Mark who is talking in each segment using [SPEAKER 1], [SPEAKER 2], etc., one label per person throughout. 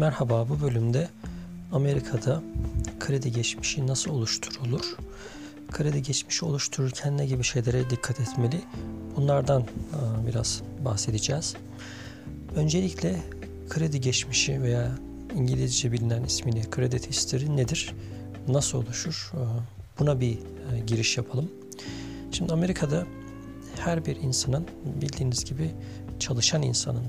[SPEAKER 1] Merhaba bu bölümde Amerika'da kredi geçmişi nasıl oluşturulur? Kredi geçmişi oluştururken ne gibi şeylere dikkat etmeli? Bunlardan e, biraz bahsedeceğiz. Öncelikle kredi geçmişi veya İngilizce bilinen ismini credit history nedir? Nasıl oluşur? E, buna bir e, giriş yapalım. Şimdi Amerika'da her bir insanın bildiğiniz gibi çalışan insanın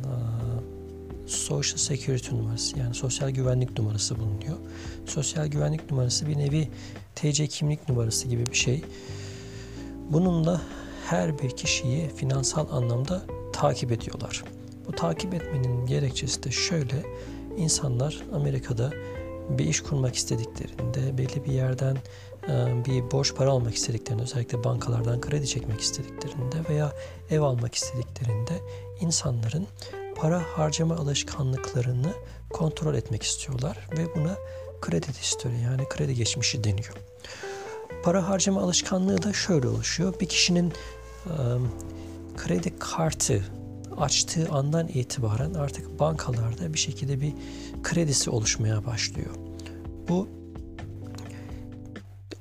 [SPEAKER 1] Social Security numarası yani sosyal güvenlik numarası bulunuyor. Sosyal güvenlik numarası bir nevi TC kimlik numarası gibi bir şey. Bununla her bir kişiyi finansal anlamda takip ediyorlar. Bu takip etmenin gerekçesi de şöyle. İnsanlar Amerika'da bir iş kurmak istediklerinde, belli bir yerden e, bir borç para almak istediklerinde, özellikle bankalardan kredi çekmek istediklerinde veya ev almak istediklerinde insanların para harcama alışkanlıklarını kontrol etmek istiyorlar ve buna kredi history yani kredi geçmişi deniyor. Para harcama alışkanlığı da şöyle oluşuyor. Bir kişinin e, kredi kartı açtığı andan itibaren artık bankalarda bir şekilde bir kredisi oluşmaya başlıyor. Bu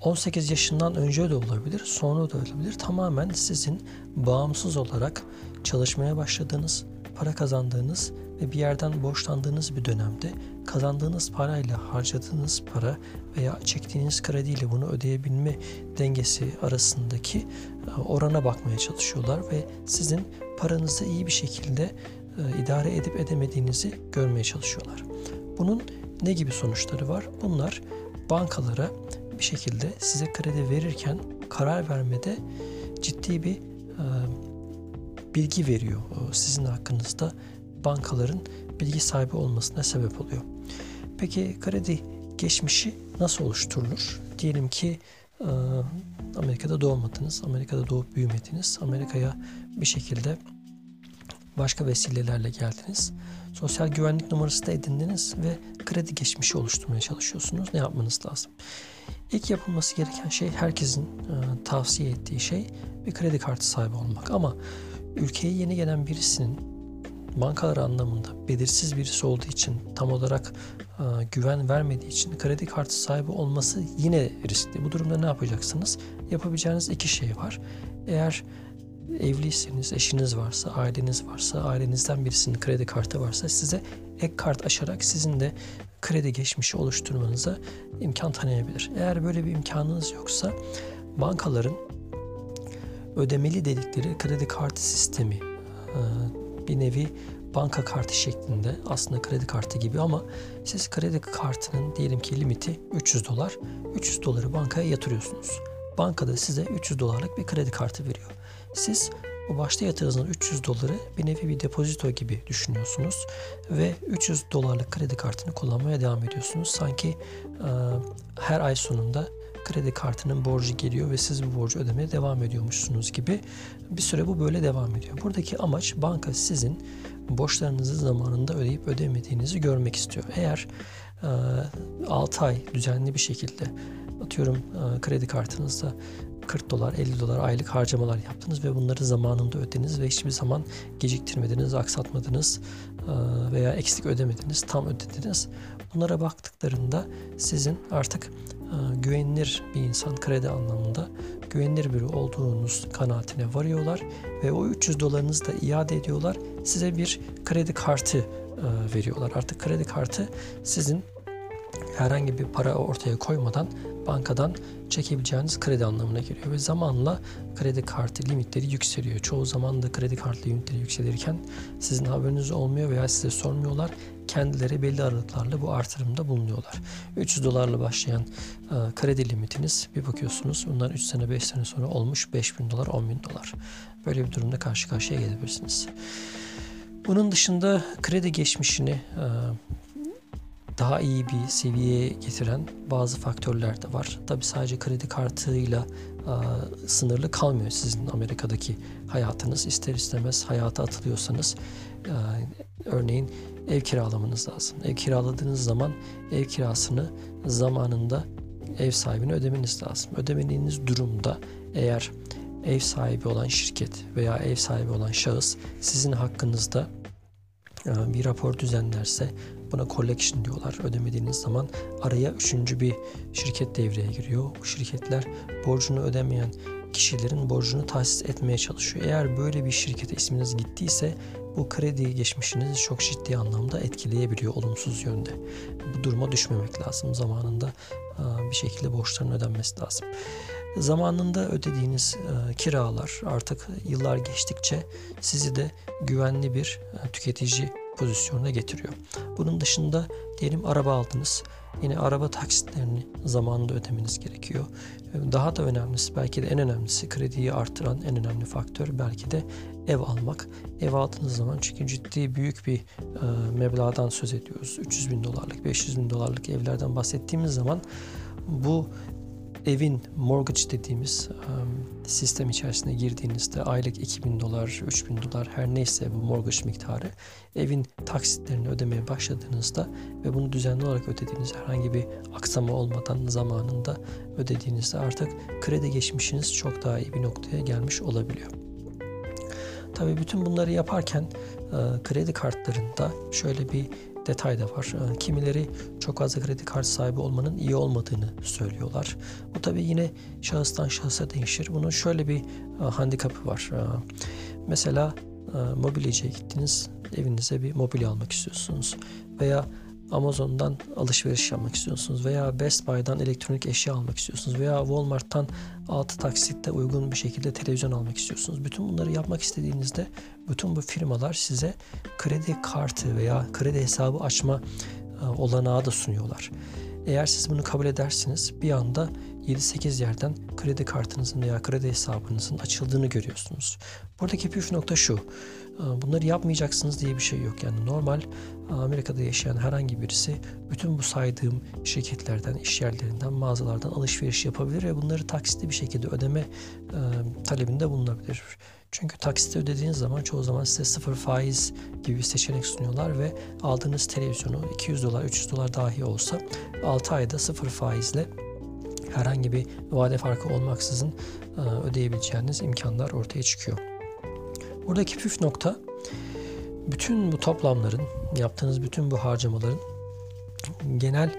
[SPEAKER 1] 18 yaşından önce de olabilir, sonra da olabilir. Tamamen sizin bağımsız olarak çalışmaya başladığınız, para kazandığınız ve bir yerden borçlandığınız bir dönemde kazandığınız parayla harcadığınız para veya çektiğiniz krediyle bunu ödeyebilme dengesi arasındaki e, orana bakmaya çalışıyorlar ve sizin paranızı iyi bir şekilde e, idare edip edemediğinizi görmeye çalışıyorlar. Bunun ne gibi sonuçları var? Bunlar bankalara bir şekilde size kredi verirken karar vermede ciddi bir e, bilgi veriyor sizin hakkınızda bankaların bilgi sahibi olmasına sebep oluyor. Peki kredi geçmişi nasıl oluşturulur? Diyelim ki e, Amerika'da doğmadınız, Amerika'da doğup büyümediniz, Amerika'ya bir şekilde başka vesilelerle geldiniz. Sosyal güvenlik numarası da edindiniz ve kredi geçmişi oluşturmaya çalışıyorsunuz. Ne yapmanız lazım? İlk yapılması gereken şey herkesin e, tavsiye ettiği şey bir kredi kartı sahibi olmak. Ama ülkeye yeni gelen birisinin bankalar anlamında belirsiz birisi olduğu için tam olarak e, güven vermediği için kredi kartı sahibi olması yine riskli. Bu durumda ne yapacaksınız? Yapabileceğiniz iki şey var. Eğer evliyseniz, eşiniz varsa, aileniz varsa, ailenizden birisinin kredi kartı varsa size ek kart açarak sizin de kredi geçmişi oluşturmanıza imkan tanıyabilir. Eğer böyle bir imkanınız yoksa bankaların ödemeli dedikleri kredi kartı sistemi e, bir nevi banka kartı şeklinde aslında kredi kartı gibi ama siz kredi kartının diyelim ki limiti 300 dolar. 300 doları bankaya yatırıyorsunuz. Bankada size 300 dolarlık bir kredi kartı veriyor. Siz o başta yatırdığınız 300 doları bir nevi bir depozito gibi düşünüyorsunuz ve 300 dolarlık kredi kartını kullanmaya devam ediyorsunuz. Sanki e, her ay sonunda kredi kartının borcu geliyor ve siz bu borcu ödemeye devam ediyormuşsunuz gibi bir süre bu böyle devam ediyor. Buradaki amaç banka sizin borçlarınızı zamanında ödeyip ödemediğinizi görmek istiyor. Eğer 6 ay düzenli bir şekilde atıyorum e, kredi kartınızda 40 dolar, 50 dolar aylık harcamalar yaptınız ve bunları zamanında ödediniz ve hiçbir zaman geciktirmediniz, aksatmadınız e, veya eksik ödemediniz, tam ödediniz. Bunlara baktıklarında sizin artık e, güvenilir bir insan kredi anlamında güvenilir biri olduğunuz kanaatine varıyorlar ve o 300 dolarınızı da iade ediyorlar. Size bir kredi kartı veriyorlar. Artık kredi kartı sizin herhangi bir para ortaya koymadan bankadan çekebileceğiniz kredi anlamına geliyor ve zamanla kredi kartı limitleri yükseliyor. Çoğu zaman da kredi kartı limitleri yükselirken sizin haberiniz olmuyor veya size sormuyorlar. Kendileri belli aralıklarla bu artırımda bulunuyorlar. 300 dolarla başlayan e, kredi limitiniz bir bakıyorsunuz bundan 3 sene 5 sene sonra olmuş 5000 dolar 10 bin dolar. Böyle bir durumda karşı karşıya gelebilirsiniz. Bunun dışında kredi geçmişini e, daha iyi bir seviyeye getiren bazı faktörler de var. Tabi sadece kredi kartıyla e, sınırlı kalmıyor sizin Amerika'daki hayatınız. İster istemez hayata atılıyorsanız e, örneğin ev kiralamanız lazım. Ev kiraladığınız zaman ev kirasını zamanında ev sahibine ödemeniz lazım. Ödemediğiniz durumda eğer ev sahibi olan şirket veya ev sahibi olan şahıs sizin hakkınızda bir rapor düzenlerse Buna collection diyorlar. Ödemediğiniz zaman araya üçüncü bir şirket devreye giriyor. Bu şirketler borcunu ödemeyen kişilerin borcunu tahsis etmeye çalışıyor. Eğer böyle bir şirkete isminiz gittiyse bu kredi geçmişinizi çok ciddi anlamda etkileyebiliyor olumsuz yönde. Bu duruma düşmemek lazım. Zamanında bir şekilde borçların ödenmesi lazım. Zamanında ödediğiniz kiralar artık yıllar geçtikçe sizi de güvenli bir tüketici pozisyonuna getiriyor. Bunun dışında diyelim araba aldınız. Yine araba taksitlerini zamanında ödemeniz gerekiyor. Daha da önemlisi belki de en önemlisi krediyi artıran en önemli faktör belki de ev almak. Ev aldığınız zaman çünkü ciddi büyük bir e, meblağdan söz ediyoruz. 300 bin dolarlık, 500 bin dolarlık evlerden bahsettiğimiz zaman bu evin mortgage dediğimiz um, sistem içerisine girdiğinizde aylık 2000 dolar, 3000 dolar her neyse bu mortgage miktarı evin taksitlerini ödemeye başladığınızda ve bunu düzenli olarak ödediğiniz herhangi bir aksama olmadan zamanında ödediğinizde artık kredi geçmişiniz çok daha iyi bir noktaya gelmiş olabiliyor. Tabii bütün bunları yaparken kredi kartlarında şöyle bir detay da var. Ee, kimileri çok fazla kredi kartı sahibi olmanın iyi olmadığını söylüyorlar. Bu tabii yine şahıstan şahısa değişir. Bunun şöyle bir e, handikapı var. Ee, mesela e, mobilyacıya gittiniz, evinize bir mobilya almak istiyorsunuz veya Amazon'dan alışveriş yapmak istiyorsunuz veya Best Buy'dan elektronik eşya almak istiyorsunuz veya Walmart'tan 6 taksitte uygun bir şekilde televizyon almak istiyorsunuz. Bütün bunları yapmak istediğinizde bütün bu firmalar size kredi kartı veya kredi hesabı açma e, olanağı da sunuyorlar. Eğer siz bunu kabul edersiniz bir anda 7-8 yerden kredi kartınızın veya kredi hesabınızın açıldığını görüyorsunuz. Buradaki püf nokta şu. Bunları yapmayacaksınız diye bir şey yok. Yani normal Amerika'da yaşayan herhangi birisi bütün bu saydığım şirketlerden, iş yerlerinden, mağazalardan alışveriş yapabilir ve bunları taksitli bir şekilde ödeme talebinde bulunabilir. Çünkü taksitle ödediğiniz zaman çoğu zaman size sıfır faiz gibi bir seçenek sunuyorlar ve aldığınız televizyonu 200 dolar 300 dolar dahi olsa 6 ayda sıfır faizle herhangi bir vade farkı olmaksızın e, ödeyebileceğiniz imkanlar ortaya çıkıyor. Buradaki püf nokta bütün bu toplamların, yaptığınız bütün bu harcamaların genel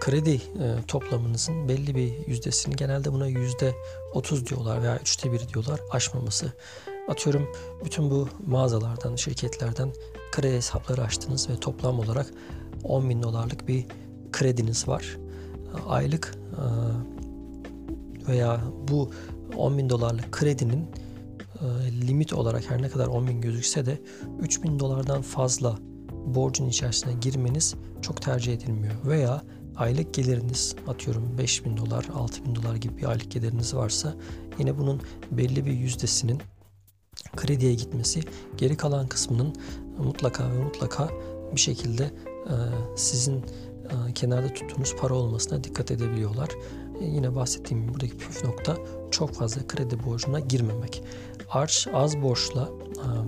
[SPEAKER 1] kredi e, toplamınızın belli bir yüzdesini genelde buna yüzde 30 diyorlar veya üçte bir diyorlar aşmaması. Atıyorum bütün bu mağazalardan, şirketlerden kredi hesapları açtınız ve toplam olarak 10 bin dolarlık bir krediniz var. Aylık e, veya bu 10 bin dolarlık kredinin e, limit olarak her ne kadar 10 bin gözükse de 3 bin dolardan fazla borcun içerisine girmeniz çok tercih edilmiyor. Veya aylık geliriniz atıyorum 5 bin dolar, 6 bin dolar gibi bir aylık geliriniz varsa yine bunun belli bir yüzdesinin krediye gitmesi geri kalan kısmının mutlaka ve mutlaka bir şekilde e, sizin kenarda tuttuğunuz para olmasına dikkat edebiliyorlar. E, yine bahsettiğim buradaki püf nokta çok fazla kredi borcuna girmemek. Arç az borçla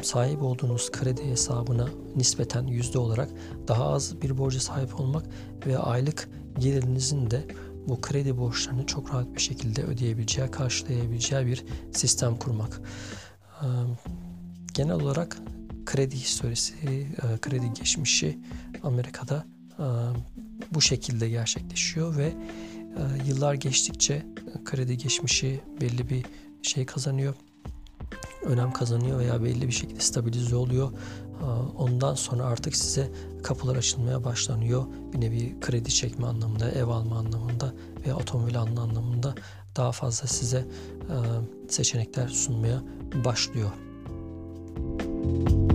[SPEAKER 1] sahip olduğunuz kredi hesabına nispeten yüzde olarak daha az bir borca sahip olmak ve aylık gelirinizin de bu kredi borçlarını çok rahat bir şekilde ödeyebileceği, karşılayabileceği bir sistem kurmak. Genel olarak kredi historisi, kredi geçmişi Amerika'da bu şekilde gerçekleşiyor ve yıllar geçtikçe kredi geçmişi belli bir şey kazanıyor önem kazanıyor veya belli bir şekilde stabilize oluyor. Ondan sonra artık size kapılar açılmaya başlanıyor. Bir nevi kredi çekme anlamında, ev alma anlamında ve otomobil alma anlamında daha fazla size seçenekler sunmaya başlıyor. Müzik